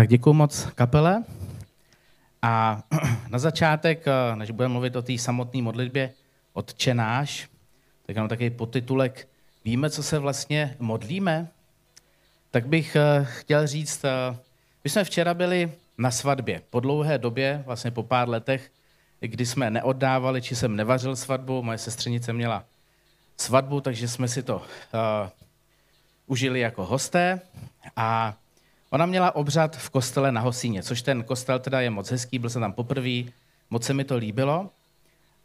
Tak děkuji moc kapele. A na začátek, eh, než budeme mluvit o té samotné modlitbě Otčenáš, tak mám takový podtitulek Víme, co se vlastně modlíme? Tak bych eh, chtěl říct, eh, my jsme včera byli na svatbě. Po dlouhé době, vlastně po pár letech, kdy jsme neoddávali, či jsem nevařil svatbu, moje sestřenice měla svatbu, takže jsme si to uh, užili jako hosté a Ona měla obřad v kostele na Hosíně, což ten kostel teda je moc hezký, byl jsem tam poprvé, moc se mi to líbilo,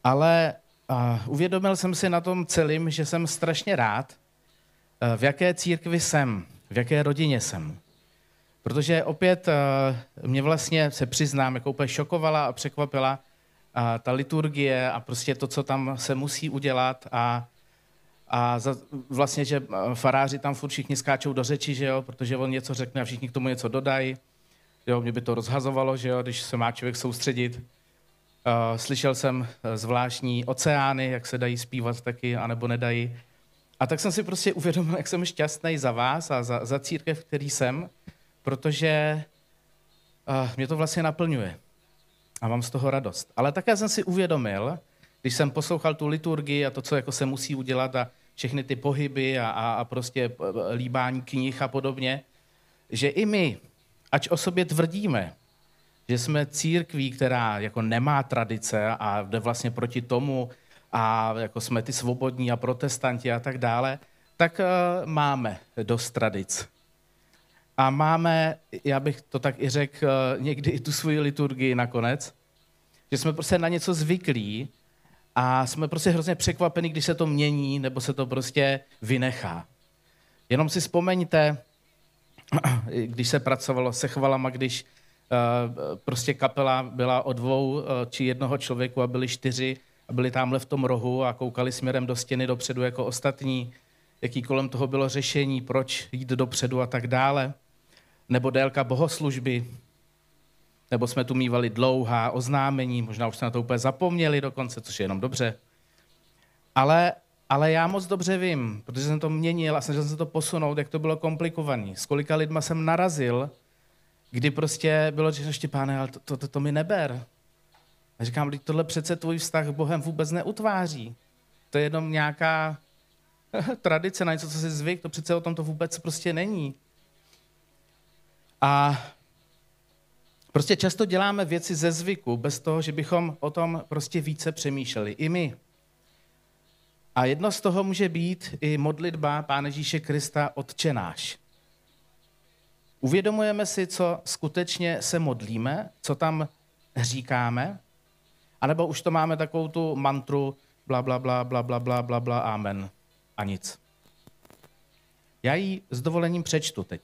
ale uh, uvědomil jsem si na tom celým, že jsem strašně rád, uh, v jaké církvi jsem, v jaké rodině jsem. Protože opět uh, mě vlastně, se přiznám, jako úplně šokovala a překvapila uh, ta liturgie a prostě to, co tam se musí udělat a a za, vlastně, že eh, faráři tam furt všichni skáčou do řeči, že jo, protože on něco řekne a všichni k tomu něco dodají. Jo, mě by to rozhazovalo, že jo, když se má člověk soustředit. Uh, slyšel jsem eh, zvláštní oceány, jak se dají zpívat taky, anebo nedají. A tak jsem si prostě uvědomil, jak jsem šťastný za vás a za, za církev, který jsem, protože uh, mě to vlastně naplňuje. A mám z toho radost. Ale také jsem si uvědomil, když jsem poslouchal tu liturgii a to, co jako se musí udělat a všechny ty pohyby a, a, a prostě líbání knih a podobně, že i my, ač o sobě tvrdíme, že jsme církví, která jako nemá tradice a jde vlastně proti tomu a jako jsme ty svobodní a protestanti a tak dále, tak uh, máme dost tradic. A máme, já bych to tak i řekl, někdy i tu svoji liturgii nakonec, že jsme prostě na něco zvyklí a jsme prostě hrozně překvapení, když se to mění nebo se to prostě vynechá. Jenom si vzpomeňte, když se pracovalo se chvalama, když uh, prostě kapela byla o dvou uh, či jednoho člověku a byli čtyři a byli tamhle v tom rohu a koukali směrem do stěny dopředu jako ostatní, jaký kolem toho bylo řešení, proč jít dopředu a tak dále. Nebo délka bohoslužby, nebo jsme tu mývali dlouhá oznámení, možná už jsme na to úplně zapomněli dokonce, což je jenom dobře. Ale, ale já moc dobře vím, protože jsem to měnil a snažil jsem se to posunout, jak to bylo komplikovaný. S kolika lidma jsem narazil, kdy prostě bylo řečeno, Štěpáne, ale to, to, to, to mi neber. A říkám, tohle přece tvůj vztah Bohem vůbec neutváří. To je jenom nějaká tradice na něco, co si zvyk, to přece o tom to vůbec prostě není. A Prostě často děláme věci ze zvyku, bez toho, že bychom o tom prostě více přemýšleli. I my. A jedno z toho může být i modlitba Pána Ježíše Krista odčenáš. Uvědomujeme si, co skutečně se modlíme, co tam říkáme, anebo už to máme takovou tu mantru bla, bla, bla, bla, bla, bla, bla, bla, amen a nic. Já ji s dovolením přečtu teď.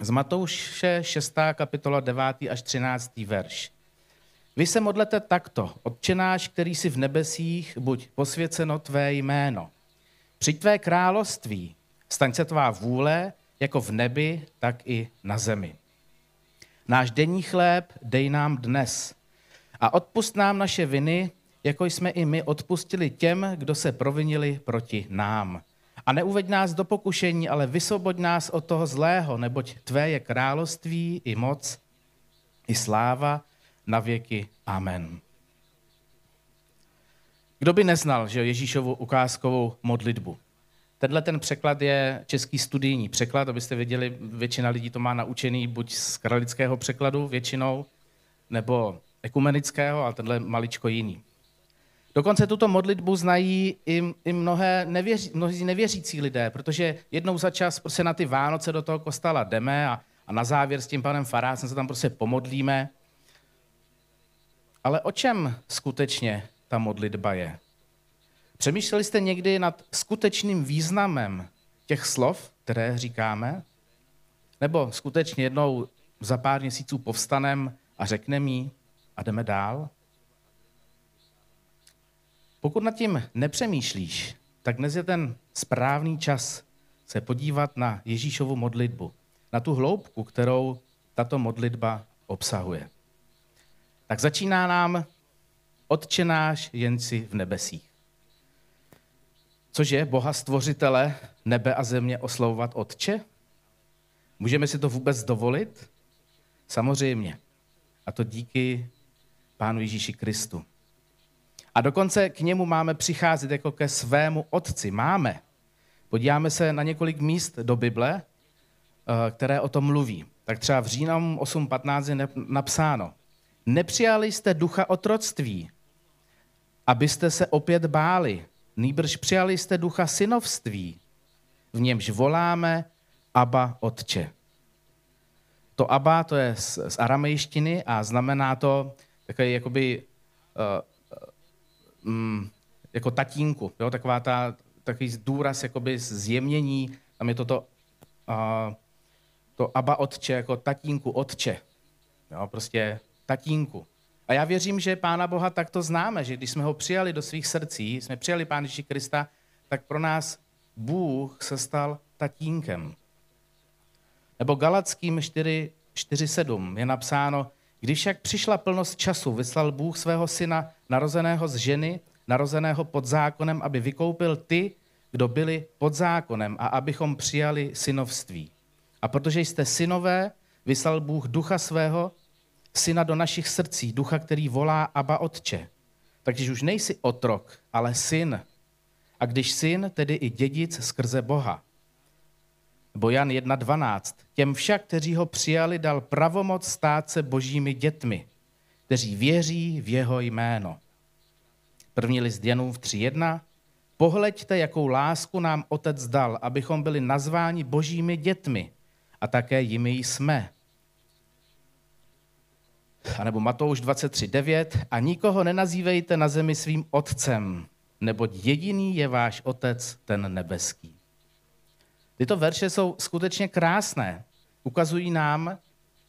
Z Matouše 6. kapitola 9. až 13. verš. Vy se modlete takto, odčenáš, který si v nebesích, buď posvěceno tvé jméno. Přijď tvé království, staň se tvá vůle, jako v nebi, tak i na zemi. Náš denní chléb dej nám dnes a odpust nám naše viny, jako jsme i my odpustili těm, kdo se provinili proti nám. A neuveď nás do pokušení, ale vysvoboď nás od toho zlého, neboť tvé je království i moc, i sláva na věky. Amen. Kdo by neznal že Ježíšovu ukázkovou modlitbu? Tenhle ten překlad je český studijní překlad, abyste věděli, většina lidí to má naučený buď z kralického překladu většinou, nebo ekumenického, ale tenhle maličko jiný. Dokonce tuto modlitbu znají i, i mnohé nevěří, mnozí nevěřící lidé, protože jednou za čas prostě na ty Vánoce do toho kostela jdeme a, a na závěr s tím panem Farácem se tam prostě pomodlíme. Ale o čem skutečně ta modlitba je? Přemýšleli jste někdy nad skutečným významem těch slov, které říkáme? Nebo skutečně jednou za pár měsíců povstanem a řekneme jí a jdeme dál? Pokud nad tím nepřemýšlíš, tak dnes je ten správný čas se podívat na Ježíšovu modlitbu, na tu hloubku, kterou tato modlitba obsahuje. Tak začíná nám Otčenáš jen si v nebesích. Což je Boha stvořitele nebe a země oslovovat Otče? Můžeme si to vůbec dovolit? Samozřejmě. A to díky Pánu Ježíši Kristu. A dokonce k němu máme přicházet jako ke svému otci. Máme. Podíváme se na několik míst do Bible, eh, které o tom mluví. Tak třeba v Říjnam 8.15 je napsáno. Nepřijali jste ducha otroctví, abyste se opět báli. Nýbrž přijali jste ducha synovství, v němž voláme Aba Otče. To Aba, to je z, z aramejštiny a znamená to takový jakoby uh, um, jako tatínku, jo? taková ta, takový důraz jakoby zjemnění, tam je toto uh, to Aba Otče, jako tatínku Otče. Jo? Prostě tatínku. A já věřím, že Pána Boha takto známe, že když jsme ho přijali do svých srdcí, jsme přijali Pána Ježíši Krista, tak pro nás Bůh se stal tatínkem. Nebo Galackým 4.7 je napsáno, když však přišla plnost času, vyslal Bůh svého syna, narozeného z ženy, narozeného pod zákonem, aby vykoupil ty, kdo byli pod zákonem a abychom přijali synovství. A protože jste synové, vyslal Bůh ducha svého, syna do našich srdcí, ducha, který volá Aba Otče. Takže už nejsi otrok, ale syn. A když syn, tedy i dědic skrze Boha. Nebo Jan 1.12. Těm však, kteří ho přijali, dal pravomoc stát se božími dětmi, kteří věří v jeho jméno. První list Janův 3.1. Pohleďte, jakou lásku nám otec dal, abychom byli nazváni božími dětmi a také jimi jsme. A nebo Matouš 23.9. A nikoho nenazývejte na zemi svým otcem, neboť jediný je váš otec, ten nebeský. Tyto verše jsou skutečně krásné. Ukazují nám,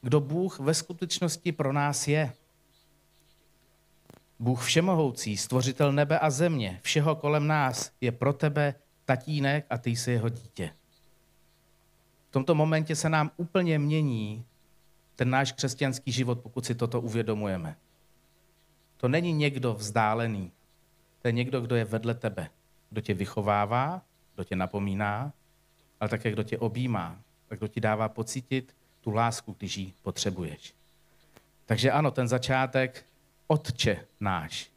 kdo Bůh ve skutečnosti pro nás je. Bůh všemohoucí, stvořitel nebe a země, všeho kolem nás, je pro tebe tatínek a ty jsi jeho dítě. V tomto momentě se nám úplně mění ten náš křesťanský život, pokud si toto uvědomujeme. To není někdo vzdálený. To je někdo, kdo je vedle tebe, kdo tě vychovává, kdo tě napomíná, ale také kdo tě objímá a kdo ti dává pocítit tu lásku, když ji potřebuješ. Takže ano, ten začátek, Otče náš,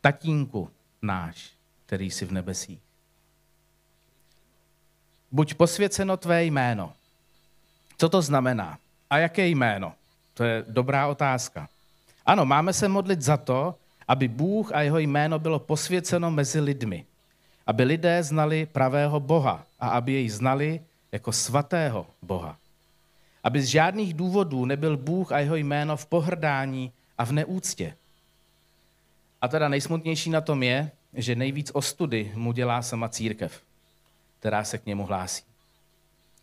tatínku náš, který jsi v nebesích. Buď posvěceno tvé jméno. Co to znamená? A jaké jméno? To je dobrá otázka. Ano, máme se modlit za to, aby Bůh a jeho jméno bylo posvěceno mezi lidmi. Aby lidé znali pravého Boha a aby jej znali jako svatého Boha. Aby z žádných důvodů nebyl Bůh a jeho jméno v pohrdání a v neúctě. A teda nejsmutnější na tom je, že nejvíc ostudy mu dělá sama církev, která se k němu hlásí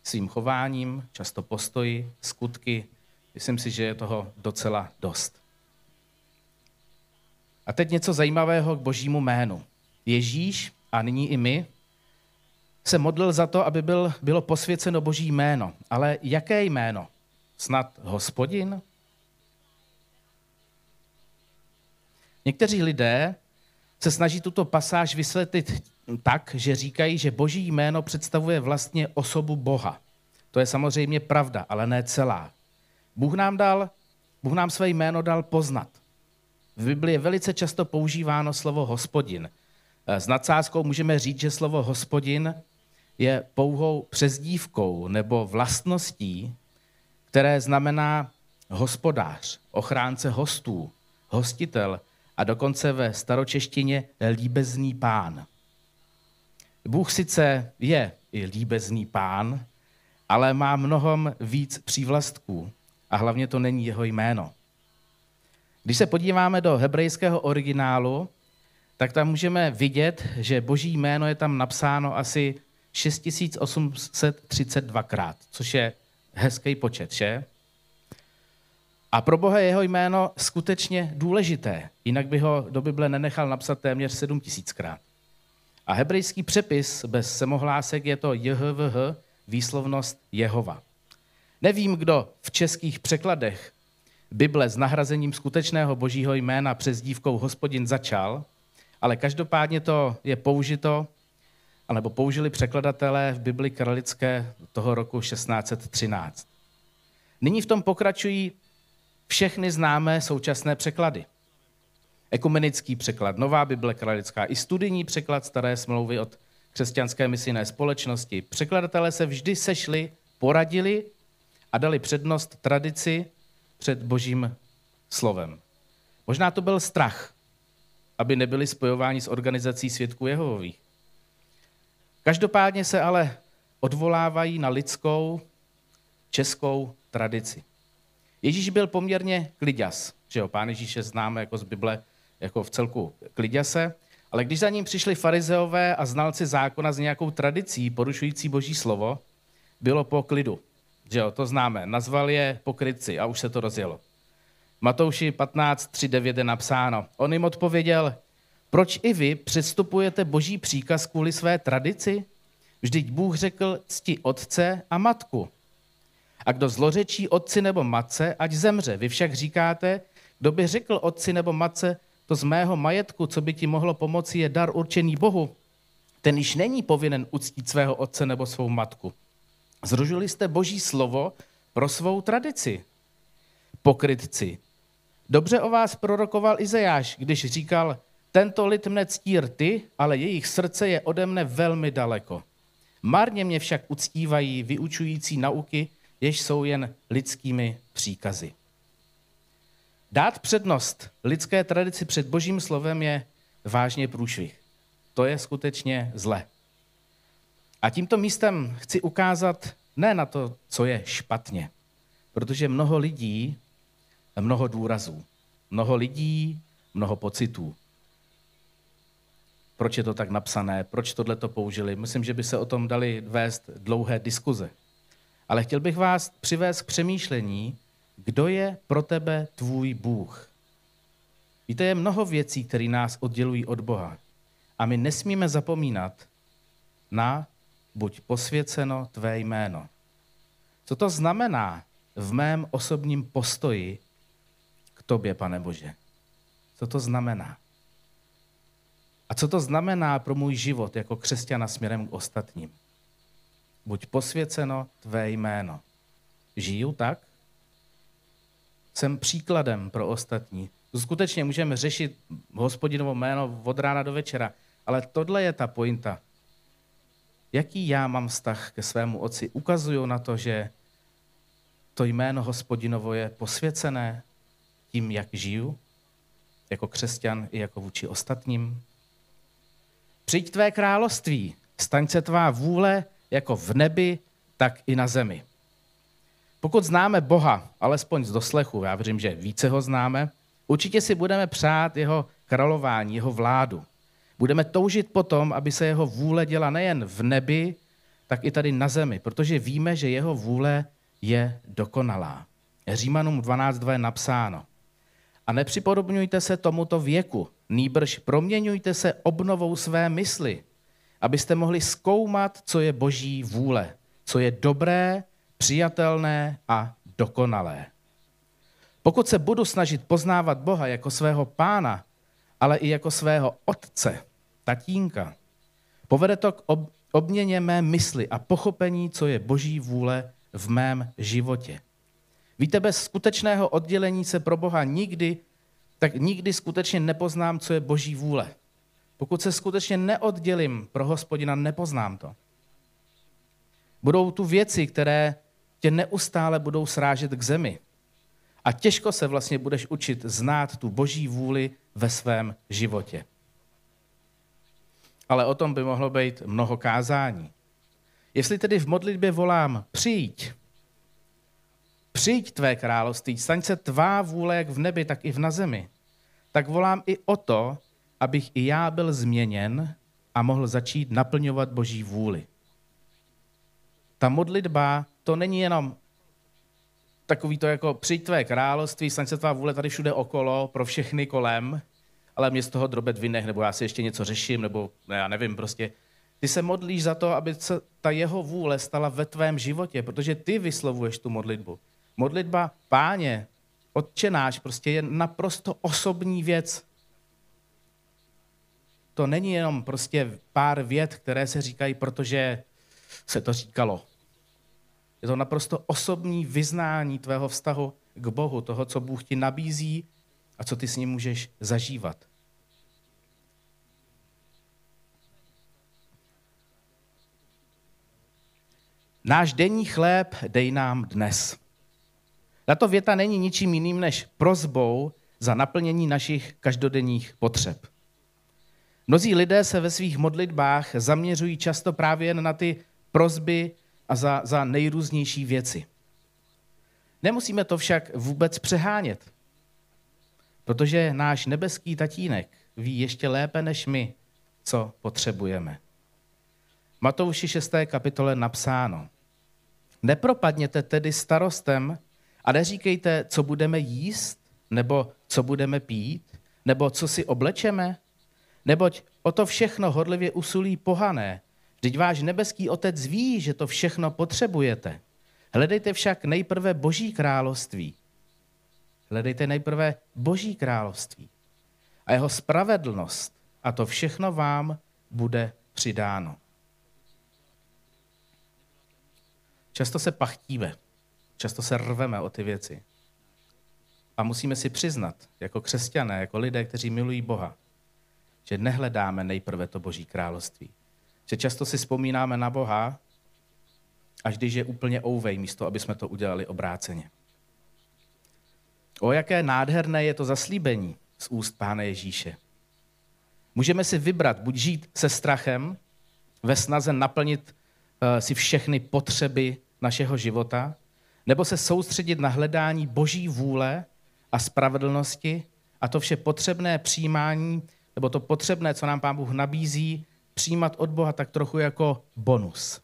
svým chováním, často postoji, skutky. Myslím si, že je toho docela dost. A teď něco zajímavého k božímu jménu. Ježíš a nyní i my se modlil za to, aby byl, bylo posvěceno boží jméno. Ale jaké jméno? Snad hospodin? Někteří lidé se snaží tuto pasáž vysvětlit tak, že říkají, že boží jméno představuje vlastně osobu Boha. To je samozřejmě pravda, ale ne celá. Bůh nám, dal, Bůh nám své jméno dal poznat. V Biblii je velice často používáno slovo hospodin. S nadsázkou můžeme říct, že slovo hospodin je pouhou přezdívkou nebo vlastností, které znamená hospodář, ochránce hostů, hostitel a dokonce ve staročeštině líbezný pán. Bůh sice je i líbezný pán, ale má mnohem víc přívlastků a hlavně to není jeho jméno. Když se podíváme do hebrejského originálu, tak tam můžeme vidět, že boží jméno je tam napsáno asi 6832krát, což je hezký počet, že? A pro Boha je jeho jméno skutečně důležité, jinak by ho do Bible nenechal napsat téměř 7000krát. A hebrejský přepis bez semohlásek je to JHVH, výslovnost Jehova. Nevím, kdo v českých překladech Bible s nahrazením skutečného božího jména přes dívkou hospodin začal, ale každopádně to je použito, alebo použili překladatelé v Bibli kralické toho roku 1613. Nyní v tom pokračují všechny známé současné překlady. Ekumenický překlad, Nová Bible kralická, i studijní překlad Staré smlouvy od křesťanské misijné společnosti. Překladatelé se vždy sešli, poradili a dali přednost tradici před božím slovem. Možná to byl strach, aby nebyli spojováni s organizací svědků Jehovových. Každopádně se ale odvolávají na lidskou českou tradici. Ježíš byl poměrně kliďas, že jo, pán Ježíše známe jako z Bible, jako v celku kliďase, ale když za ním přišli farizeové a znalci zákona s nějakou tradicí porušující boží slovo, bylo po klidu. Že jo, to známe. Nazval je pokrytci a už se to rozjelo. Matouši 15, 3, 9 je napsáno. On jim odpověděl, proč i vy přestupujete boží příkaz kvůli své tradici? Vždyť Bůh řekl cti otce a matku. A kdo zlořečí otci nebo matce, ať zemře. Vy však říkáte, kdo by řekl otci nebo matce, to z mého majetku, co by ti mohlo pomoci, je dar určený Bohu. Ten již není povinen uctít svého otce nebo svou matku. Zružili jste boží slovo pro svou tradici. Pokrytci. Dobře o vás prorokoval Izajáš, když říkal, tento lid mne ctí rty, ale jejich srdce je ode mne velmi daleko. Marně mě však uctívají vyučující nauky, jež jsou jen lidskými příkazy. Dát přednost lidské tradici před božím slovem je vážně průšvih. To je skutečně zle. A tímto místem chci ukázat ne na to, co je špatně, protože mnoho lidí, mnoho důrazů, mnoho lidí, mnoho pocitů. Proč je to tak napsané, proč tohle to použili? Myslím, že by se o tom dali vést dlouhé diskuze. Ale chtěl bych vás přivést k přemýšlení, kdo je pro tebe tvůj Bůh. Víte, je mnoho věcí, které nás oddělují od Boha. A my nesmíme zapomínat na buď posvěceno tvé jméno. Co to znamená v mém osobním postoji tobě, pane Bože? Co to znamená? A co to znamená pro můj život jako křesťana směrem k ostatním? Buď posvěceno tvé jméno. Žiju tak? Jsem příkladem pro ostatní. Skutečně můžeme řešit hospodinovo jméno od rána do večera, ale tohle je ta pointa. Jaký já mám vztah ke svému otci? Ukazuju na to, že to jméno hospodinovo je posvěcené tím, jak žiju, jako křesťan i jako vůči ostatním. Přijď tvé království, staň se tvá vůle jako v nebi, tak i na zemi. Pokud známe Boha, alespoň z doslechu, já věřím, že více ho známe, určitě si budeme přát jeho králování, jeho vládu. Budeme toužit potom, aby se jeho vůle děla nejen v nebi, tak i tady na zemi, protože víme, že jeho vůle je dokonalá. Římanům 12.2 je napsáno. A nepřipodobňujte se tomuto věku, nýbrž proměňujte se obnovou své mysli, abyste mohli zkoumat, co je boží vůle, co je dobré, přijatelné a dokonalé. Pokud se budu snažit poznávat Boha jako svého pána, ale i jako svého otce, tatínka, povede to k obměně mé mysli a pochopení, co je boží vůle v mém životě. Víte, bez skutečného oddělení se pro Boha nikdy, tak nikdy skutečně nepoznám, co je boží vůle. Pokud se skutečně neoddělím pro hospodina, nepoznám to. Budou tu věci, které tě neustále budou srážet k zemi. A těžko se vlastně budeš učit znát tu boží vůli ve svém životě. Ale o tom by mohlo být mnoho kázání. Jestli tedy v modlitbě volám přijď, přijď tvé království, staň se tvá vůle jak v nebi, tak i v na zemi, tak volám i o to, abych i já byl změněn a mohl začít naplňovat boží vůli. Ta modlitba to není jenom takový to jako přijď tvé království, staň se tvá vůle tady všude okolo, pro všechny kolem, ale mě z toho drobet vynech, nebo já si ještě něco řeším, nebo ne, já nevím, prostě. Ty se modlíš za to, aby se ta jeho vůle stala ve tvém životě, protože ty vyslovuješ tu modlitbu. Modlitba páně, odčenáš, prostě je naprosto osobní věc. To není jenom prostě pár vět, které se říkají, protože se to říkalo. Je to naprosto osobní vyznání tvého vztahu k Bohu, toho, co Bůh ti nabízí a co ty s ním můžeš zažívat. Náš denní chléb dej nám dnes. Tato věta není ničím jiným než prozbou za naplnění našich každodenních potřeb. Mnozí lidé se ve svých modlitbách zaměřují často právě jen na ty prozby a za, za nejrůznější věci. Nemusíme to však vůbec přehánět, protože náš nebeský tatínek ví ještě lépe než my, co potřebujeme. Matouši 6. kapitole napsáno. Nepropadněte tedy starostem a neříkejte, co budeme jíst, nebo co budeme pít, nebo co si oblečeme, neboť o to všechno hodlivě usulí pohané. Vždyť váš nebeský otec ví, že to všechno potřebujete. Hledejte však nejprve Boží království. Hledejte nejprve Boží království a jeho spravedlnost a to všechno vám bude přidáno. Často se pachtíme, často se rveme o ty věci. A musíme si přiznat, jako křesťané, jako lidé, kteří milují Boha, že nehledáme nejprve to Boží království. Že často si vzpomínáme na Boha, až když je úplně ouvej, místo aby jsme to udělali obráceně. O jaké nádherné je to zaslíbení z úst Pána Ježíše. Můžeme si vybrat, buď žít se strachem, ve snaze naplnit uh, si všechny potřeby našeho života, nebo se soustředit na hledání boží vůle a spravedlnosti a to vše potřebné přijímání, nebo to potřebné, co nám Pán Bůh nabízí, přijímat od Boha tak trochu jako bonus.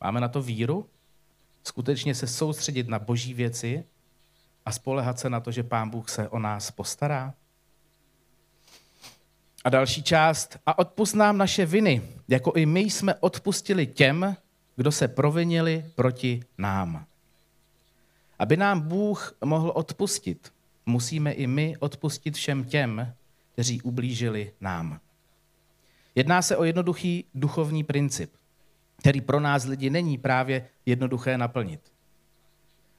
Máme na to víru? Skutečně se soustředit na boží věci a spolehat se na to, že Pán Bůh se o nás postará? A další část. A odpust nám naše viny, jako i my jsme odpustili těm, kdo se provinili proti nám. Aby nám Bůh mohl odpustit, musíme i my odpustit všem těm, kteří ublížili nám. Jedná se o jednoduchý duchovní princip, který pro nás lidi není právě jednoduché naplnit.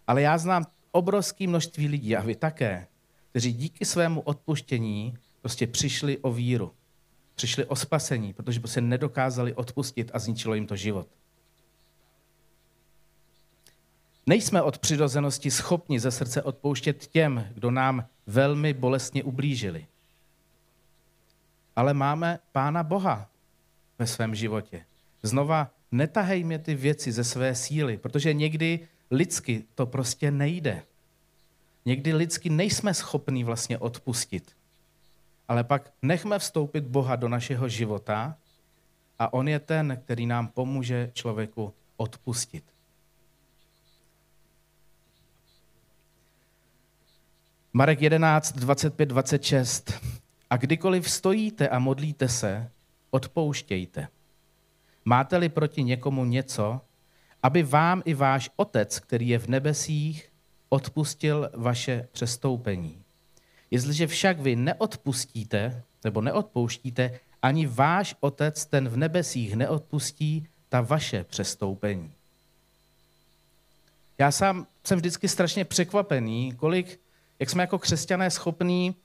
Ale já znám obrovské množství lidí, a vy také, kteří díky svému odpuštění prostě přišli o víru. Přišli o spasení, protože se nedokázali odpustit a zničilo jim to život. Nejsme od přirozenosti schopni ze srdce odpouštět těm, kdo nám velmi bolestně ublížili. Ale máme Pána Boha ve svém životě. Znova netahej mě ty věci ze své síly, protože někdy lidsky to prostě nejde. Někdy lidsky nejsme schopní vlastně odpustit. Ale pak nechme vstoupit Boha do našeho života a On je ten, který nám pomůže člověku odpustit. Marek 11, 25, 26. A kdykoliv stojíte a modlíte se, odpouštějte. Máte-li proti někomu něco, aby vám i váš Otec, který je v nebesích, odpustil vaše přestoupení. Jestliže však vy neodpustíte, nebo neodpouštíte, ani váš Otec, ten v nebesích, neodpustí ta vaše přestoupení. Já sám jsem vždycky strašně překvapený, kolik jak jsme jako křesťané schopní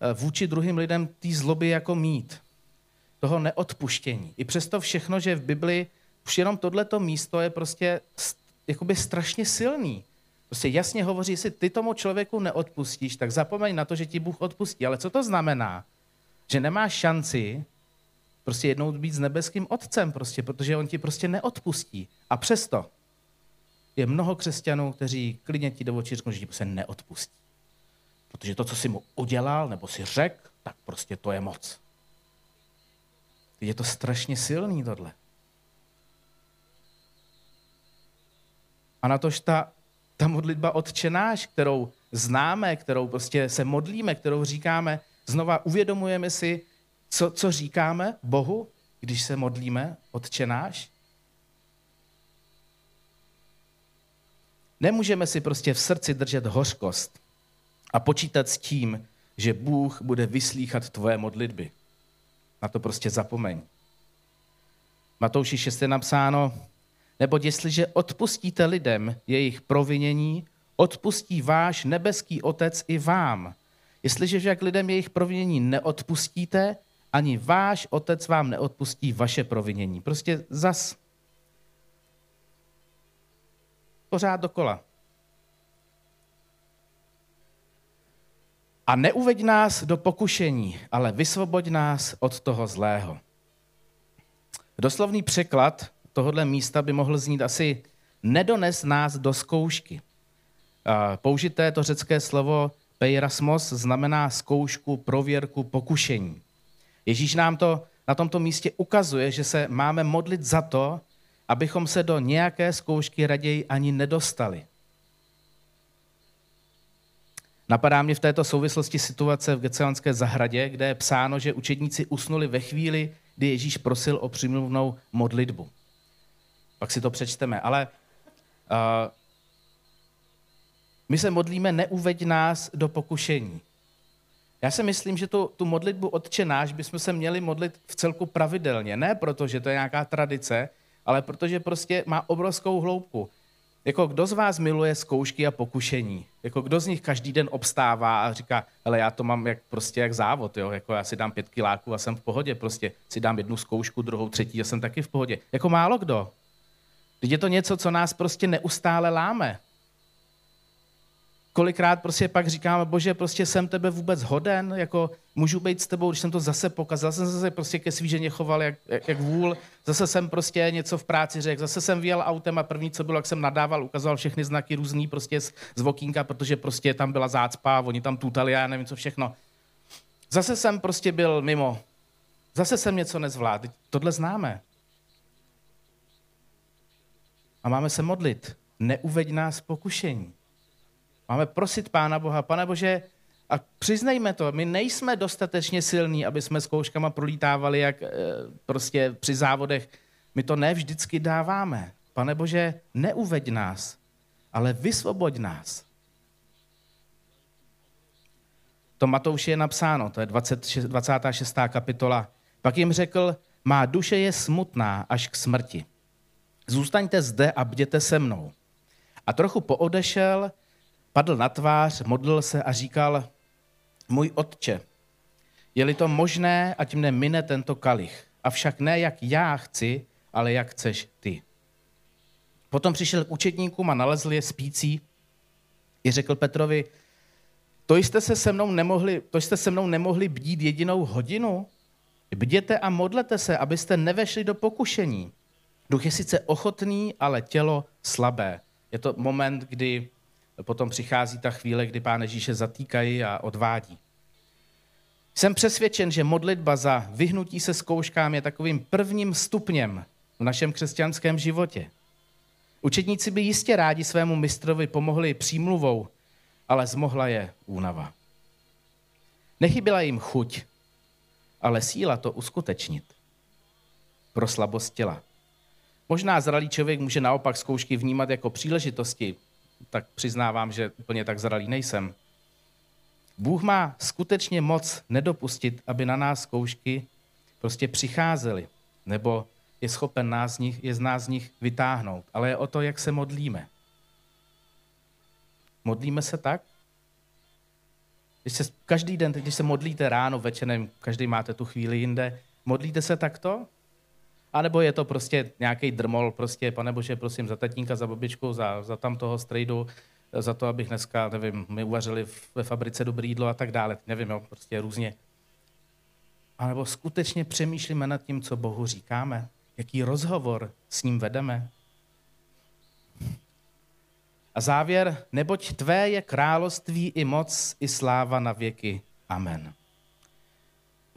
eh, vůči druhým lidem té zloby jako mít. Toho neodpuštění. I přesto všechno, že v Bibli už jenom tohleto místo je prostě jakoby strašně silný. Prostě jasně hovoří, jestli ty tomu člověku neodpustíš, tak zapomeň na to, že ti Bůh odpustí. Ale co to znamená? Že nemáš šanci prostě jednou být s nebeským otcem, prostě, protože on ti prostě neodpustí. A přesto je mnoho křesťanů, kteří klidně ti do očí řeknou, že ti prostě neodpustí. Protože to, co si mu udělal nebo si řekl, tak prostě to je moc. Je to strašně silný tohle. A na tož ta, ta modlitba odčenáš, kterou známe, kterou prostě se modlíme, kterou říkáme, znova uvědomujeme si, co, co říkáme Bohu, když se modlíme, odčenáš. Nemůžeme si prostě v srdci držet hořkost a počítat s tím, že Bůh bude vyslíchat tvoje modlitby. Na to prostě zapomeň. Matouši 6 je napsáno, Nebo jestliže odpustíte lidem jejich provinění, odpustí váš nebeský otec i vám. Jestliže však lidem jejich provinění neodpustíte, ani váš otec vám neodpustí vaše provinění. Prostě zas pořád dokola. A neuveď nás do pokušení, ale vysvoboď nás od toho zlého. Doslovný překlad tohohle místa by mohl znít asi nedones nás do zkoušky. Použité to řecké slovo peirasmos znamená zkoušku, prověrku, pokušení. Ježíš nám to na tomto místě ukazuje, že se máme modlit za to, abychom se do nějaké zkoušky raději ani nedostali. Napadá mě v této souvislosti situace v Gecelanské zahradě, kde je psáno, že učedníci usnuli ve chvíli, kdy Ježíš prosil o přimluvnou modlitbu. Pak si to přečteme. Ale uh, my se modlíme, neuveď nás do pokušení. Já si myslím, že tu, tu modlitbu Otče náš bychom se měli modlit v celku pravidelně. Ne proto, že to je nějaká tradice, ale protože prostě má obrovskou hloubku. Jako kdo z vás miluje zkoušky a pokušení? Jako kdo z nich každý den obstává a říká, ale já to mám jak, prostě jak závod, jo? Jako já si dám pět kiláků a jsem v pohodě, prostě si dám jednu zkoušku, druhou, třetí a jsem taky v pohodě. Jako málo kdo. Teď je to něco, co nás prostě neustále láme kolikrát prostě pak říkáme, bože, prostě jsem tebe vůbec hoden, jako můžu být s tebou, když jsem to zase pokazal, zase jsem se prostě ke svý ženě choval jak, jak, vůl, zase jsem prostě něco v práci řekl, zase jsem vyjel autem a první, co bylo, jak jsem nadával, ukazoval všechny znaky různý prostě z, z vokínka, protože prostě tam byla zácpa, oni tam tutali, já nevím co všechno. Zase jsem prostě byl mimo. Zase jsem něco nezvládl. Tohle známe. A máme se modlit. Neuveď nás pokušení. Máme prosit Pána Boha, Pane Bože, a přiznejme to, my nejsme dostatečně silní, aby jsme zkouškama prolítávali jak e, prostě při závodech. My to ne vždycky dáváme. Pane Bože, neuveď nás, ale vysvoboď nás. To Matouši je napsáno, to je 26, 26. kapitola. Pak jim řekl, má duše je smutná až k smrti. Zůstaňte zde a bděte se mnou. A trochu poodešel padl na tvář, modlil se a říkal, můj otče, je-li to možné, ať mne mine tento kalich, avšak ne jak já chci, ale jak chceš ty. Potom přišel k učetníkům a nalezl je spící i řekl Petrovi, to jste se se mnou nemohli, to jste se mnou nemohli bdít jedinou hodinu? Bděte a modlete se, abyste nevešli do pokušení. Duch je sice ochotný, ale tělo slabé. Je to moment, kdy potom přichází ta chvíle, kdy Pán Ježíše zatýkají a odvádí. Jsem přesvědčen, že modlitba za vyhnutí se zkouškám je takovým prvním stupněm v našem křesťanském životě. Učedníci by jistě rádi svému mistrovi pomohli přímluvou, ale zmohla je únava. Nechybila jim chuť, ale síla to uskutečnit. Pro slabost těla. Možná zralý člověk může naopak zkoušky vnímat jako příležitosti, tak přiznávám, že úplně tak zralý nejsem. Bůh má skutečně moc nedopustit, aby na nás zkoušky prostě přicházely, nebo je schopen nás z nich, je z nás z nich vytáhnout. Ale je o to, jak se modlíme. Modlíme se tak? Když se, každý den, když se modlíte ráno, večerem, každý máte tu chvíli jinde, modlíte se takto? A nebo je to prostě nějaký drmol, prostě, pane bože, prosím, za tatínka, za babičku, za, za tam toho strejdu, za to, abych dneska, nevím, my uvařili ve fabrice dobré jídlo a tak dále. Nevím, jo, prostě různě. A nebo skutečně přemýšlíme nad tím, co Bohu říkáme, jaký rozhovor s ním vedeme. A závěr, neboť tvé je království i moc, i sláva na věky. Amen.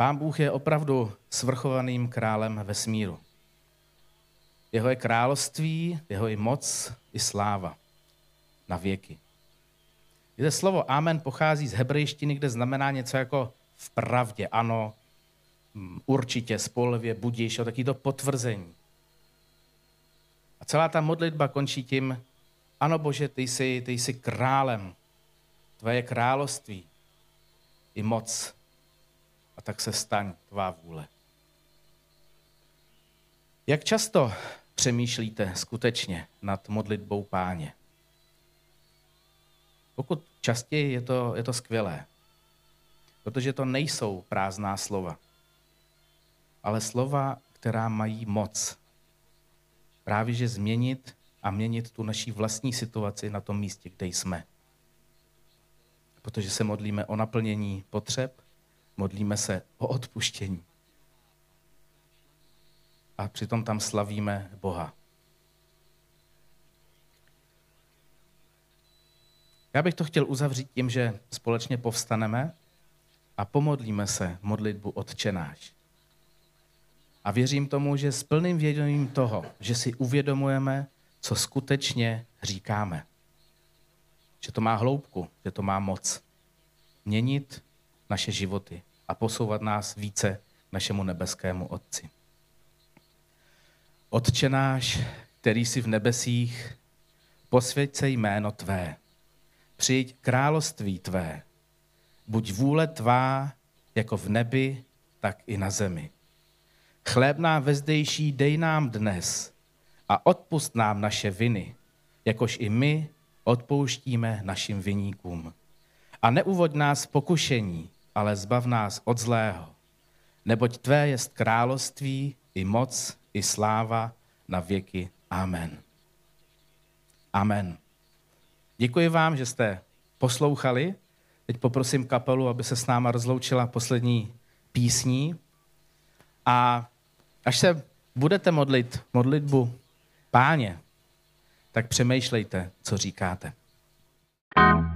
Pán Bůh je opravdu svrchovaným králem vesmíru. Jeho je království, jeho je moc i sláva na věky. Víte, slovo amen pochází z hebrejštiny, kde znamená něco jako v pravdě, ano, mm, určitě, spolehlivě, budíš, o taky to potvrzení. A celá ta modlitba končí tím, ano Bože, ty jsi, ty jsi králem, tvoje království i moc tak se staň tvá vůle. Jak často přemýšlíte skutečně nad modlitbou páně. Pokud častěji je to, je to skvělé, protože to nejsou prázdná slova, ale slova, která mají moc právě že změnit a měnit tu naší vlastní situaci na tom místě, kde jsme. Protože se modlíme o naplnění potřeb, modlíme se o odpuštění. A přitom tam slavíme Boha. Já bych to chtěl uzavřít tím, že společně povstaneme a pomodlíme se modlitbu odčenáš. A věřím tomu, že s plným vědomím toho, že si uvědomujeme, co skutečně říkáme. Že to má hloubku, že to má moc. Měnit naše životy a posouvat nás více našemu nebeskému Otci. Otče náš, který jsi v nebesích, posvěď se jméno Tvé. Přijď království Tvé. Buď vůle Tvá jako v nebi, tak i na zemi. Chléb nám vezdejší dej nám dnes a odpust nám naše viny, jakož i my odpouštíme našim viníkům. A neuvoď nás pokušení, ale zbav nás od zlého. Neboť Tvé jest království, i moc, i sláva na věky. Amen. Amen. Děkuji vám, že jste poslouchali. Teď poprosím kapelu, aby se s náma rozloučila poslední písní. A až se budete modlit modlitbu páně, tak přemýšlejte, co říkáte. thank you